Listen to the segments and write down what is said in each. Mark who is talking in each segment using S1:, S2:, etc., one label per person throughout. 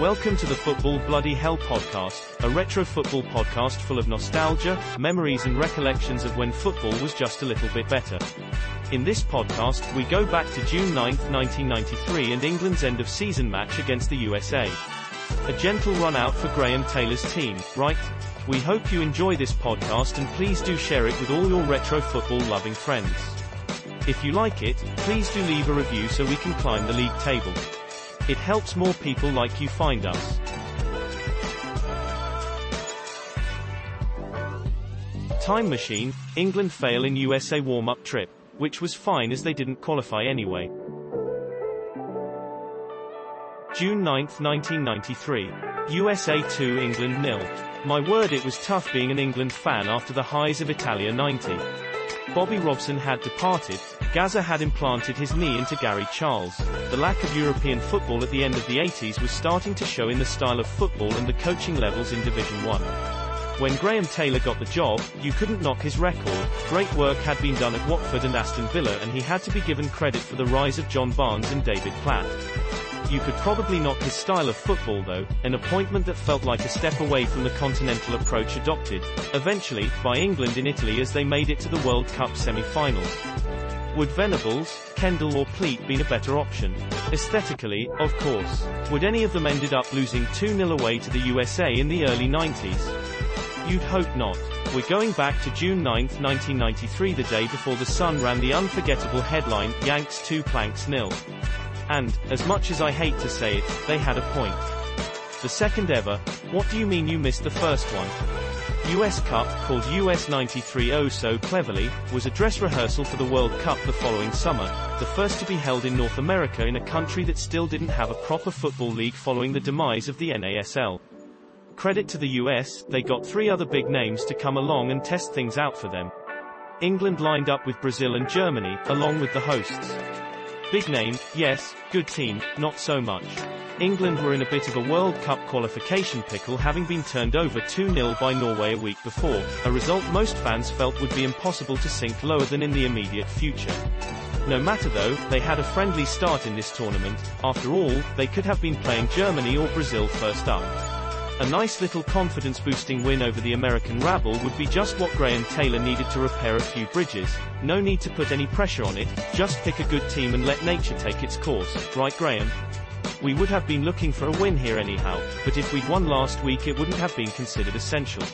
S1: Welcome to the Football Bloody Hell podcast, a retro football podcast full of nostalgia, memories and recollections of when football was just a little bit better. In this podcast, we go back to June 9, 1993 and England's end of season match against the USA. A gentle run out for Graham Taylor's team, right? We hope you enjoy this podcast and please do share it with all your retro football loving friends. If you like it, please do leave a review so we can climb the league table. It helps more people like you find us. Time Machine, England fail in USA warm-up trip, which was fine as they didn't qualify anyway. June 9, 1993. USA 2 England nil. My word it was tough being an England fan after the highs of Italia 90. Bobby Robson had departed, Gazza had implanted his knee into Gary Charles. The lack of European football at the end of the 80s was starting to show in the style of football and the coaching levels in Division 1. When Graham Taylor got the job, you couldn't knock his record. Great work had been done at Watford and Aston Villa and he had to be given credit for the rise of John Barnes and David Platt. You could probably knock his style of football though, an appointment that felt like a step away from the continental approach adopted, eventually, by England in Italy as they made it to the World Cup semi-finals. Would Venables, Kendall or Pleat been a better option? Aesthetically, of course. Would any of them ended up losing 2-0 away to the USA in the early 90s? You'd hope not. We're going back to June 9, 1993 the day before the Sun ran the unforgettable headline, Yanks 2 Planks nil. And, as much as I hate to say it, they had a point. The second ever, what do you mean you missed the first one? US Cup, called US 93 oh so cleverly, was a dress rehearsal for the World Cup the following summer, the first to be held in North America in a country that still didn't have a proper football league following the demise of the NASL. Credit to the US, they got three other big names to come along and test things out for them. England lined up with Brazil and Germany, along with the hosts. Big name, yes, good team, not so much. England were in a bit of a World Cup qualification pickle having been turned over 2-0 by Norway a week before, a result most fans felt would be impossible to sink lower than in the immediate future. No matter though, they had a friendly start in this tournament, after all, they could have been playing Germany or Brazil first up. A nice little confidence-boosting win over the American rabble would be just what Graham Taylor needed to repair a few bridges. No need to put any pressure on it, just pick a good team and let nature take its course, right Graham? We would have been looking for a win here anyhow, but if we'd won last week it wouldn't have been considered essential.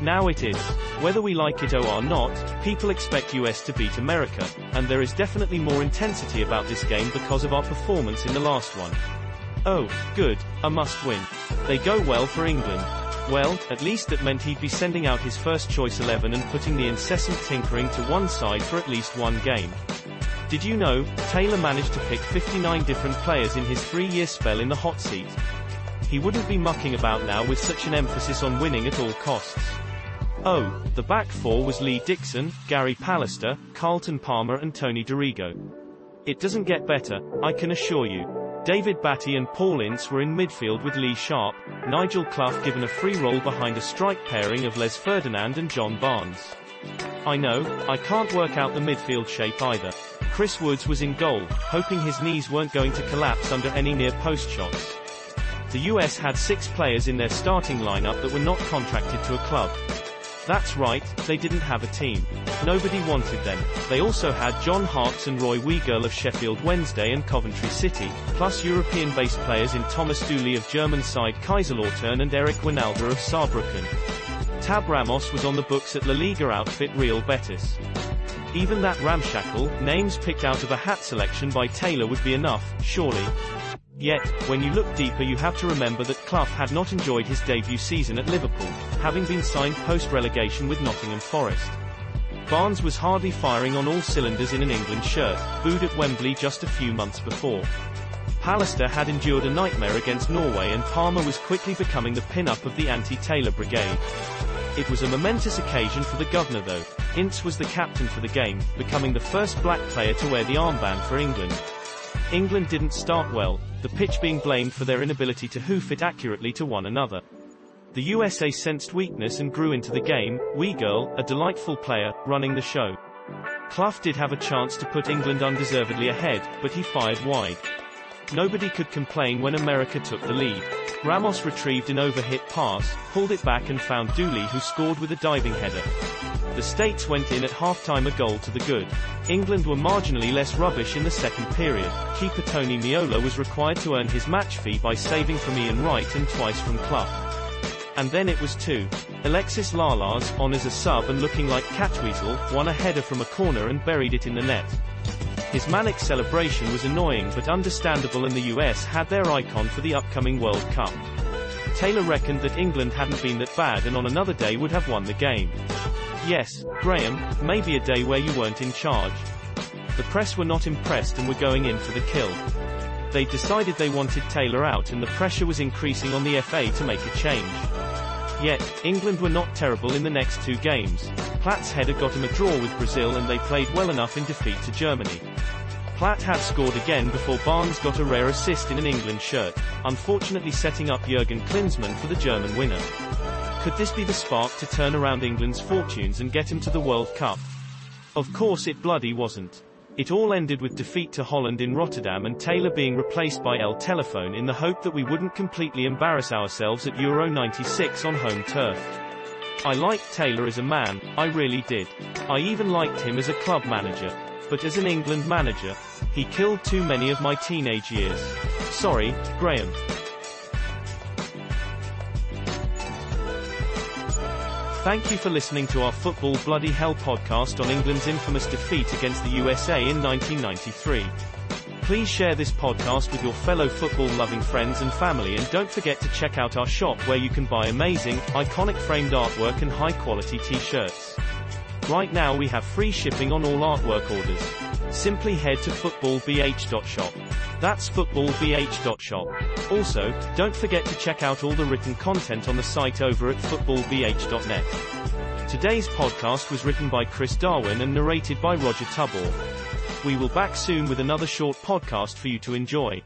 S1: Now it is. Whether we like it or not, people expect US to beat America, and there is definitely more intensity about this game because of our performance in the last one. Oh, good, a must win. They go well for England. Well, at least that meant he'd be sending out his first choice 11 and putting the incessant tinkering to one side for at least one game. Did you know, Taylor managed to pick 59 different players in his three-year spell in the hot seat? He wouldn't be mucking about now with such an emphasis on winning at all costs. Oh, the back four was Lee Dixon, Gary Pallister, Carlton Palmer and Tony Dorigo. It doesn't get better, I can assure you. David Batty and Paul Ince were in midfield with Lee Sharpe, Nigel Clough given a free role behind a strike pairing of Les Ferdinand and John Barnes. I know, I can't work out the midfield shape either. Chris Woods was in goal, hoping his knees weren't going to collapse under any near post shots. The US had six players in their starting lineup that were not contracted to a club. That's right, they didn't have a team. Nobody wanted them. They also had John Harkes and Roy Wegerle of Sheffield Wednesday and Coventry City, plus European-based players in Thomas Dooley of German side Kaiserslautern and Eric Wynalda of Saarbrücken. Tab Ramos was on the books at La Liga outfit Real Betis. Even that ramshackle, names picked out of a hat selection by Taylor would be enough, surely. Yet, when you look deeper you have to remember that Clough had not enjoyed his debut season at Liverpool, having been signed post-relegation with Nottingham Forest. Barnes was hardly firing on all cylinders in an England shirt, booed at Wembley just a few months before. Pallister had endured a nightmare against Norway and Palmer was quickly becoming the pin-up of the anti-Taylor brigade. It was a momentous occasion for the governor though. Ince was the captain for the game, becoming the first black player to wear the armband for England. England didn't start well, the pitch being blamed for their inability to hoof it accurately to one another. The USA sensed weakness and grew into the game, Wegerle, a delightful player, running the show. Clough did have a chance to put England undeservedly ahead, but he fired wide. Nobody could complain when America took the lead. Ramos retrieved an overhit pass, pulled it back and found Dooley who scored with a diving header. The States went in at halftime a goal to the good. England were marginally less rubbish in the second period. Keeper Tony Meola was required to earn his match fee by saving from Ian Wright and twice from Clough. And then it was two. Alexi Lalas, on as a sub and looking like Catweazle, won a header from a corner and buried it in the net. His manic celebration was annoying but understandable and the US had their icon for the upcoming World Cup. Taylor reckoned that England hadn't been that bad and on another day would have won the game. Yes, Graham, maybe a day where you weren't in charge. The press were not impressed and were going in for the kill. They decided they wanted Taylor out and the pressure was increasing on the FA to make a change. Yet, England were not terrible in the next two games. Platt's header got him a draw with Brazil and they played well enough in defeat to Germany. Platt had scored again before Barnes got a rare assist in an England shirt, unfortunately setting up Jurgen Klinsmann for the German winner. Could this be the spark to turn around England's fortunes and get him to the World Cup? Of course it bloody wasn't. It all ended with defeat to Holland in Rotterdam and Taylor being replaced by El Telephone in the hope that we wouldn't completely embarrass ourselves at Euro 96 on home turf. I liked Taylor as a man, I really did. I even liked him as a club manager. But as an England manager, he killed too many of my teenage years. Sorry, Graham. Thank you for listening to our Football Bloody Hell podcast on England's infamous defeat against the USA in 1993. Please share this podcast with your fellow football-loving friends and family and don't forget to check out our shop where you can buy amazing, iconic framed artwork and high-quality t-shirts. Right now we have free shipping on all artwork orders. Simply head to footballbh.shop. That's footballbh.shop. Also, don't forget to check out all the written content on the site over at footballbh.net. Today's podcast was written by Chris Darwen and narrated by Roger T'Obor. We will back soon with another short podcast for you to enjoy.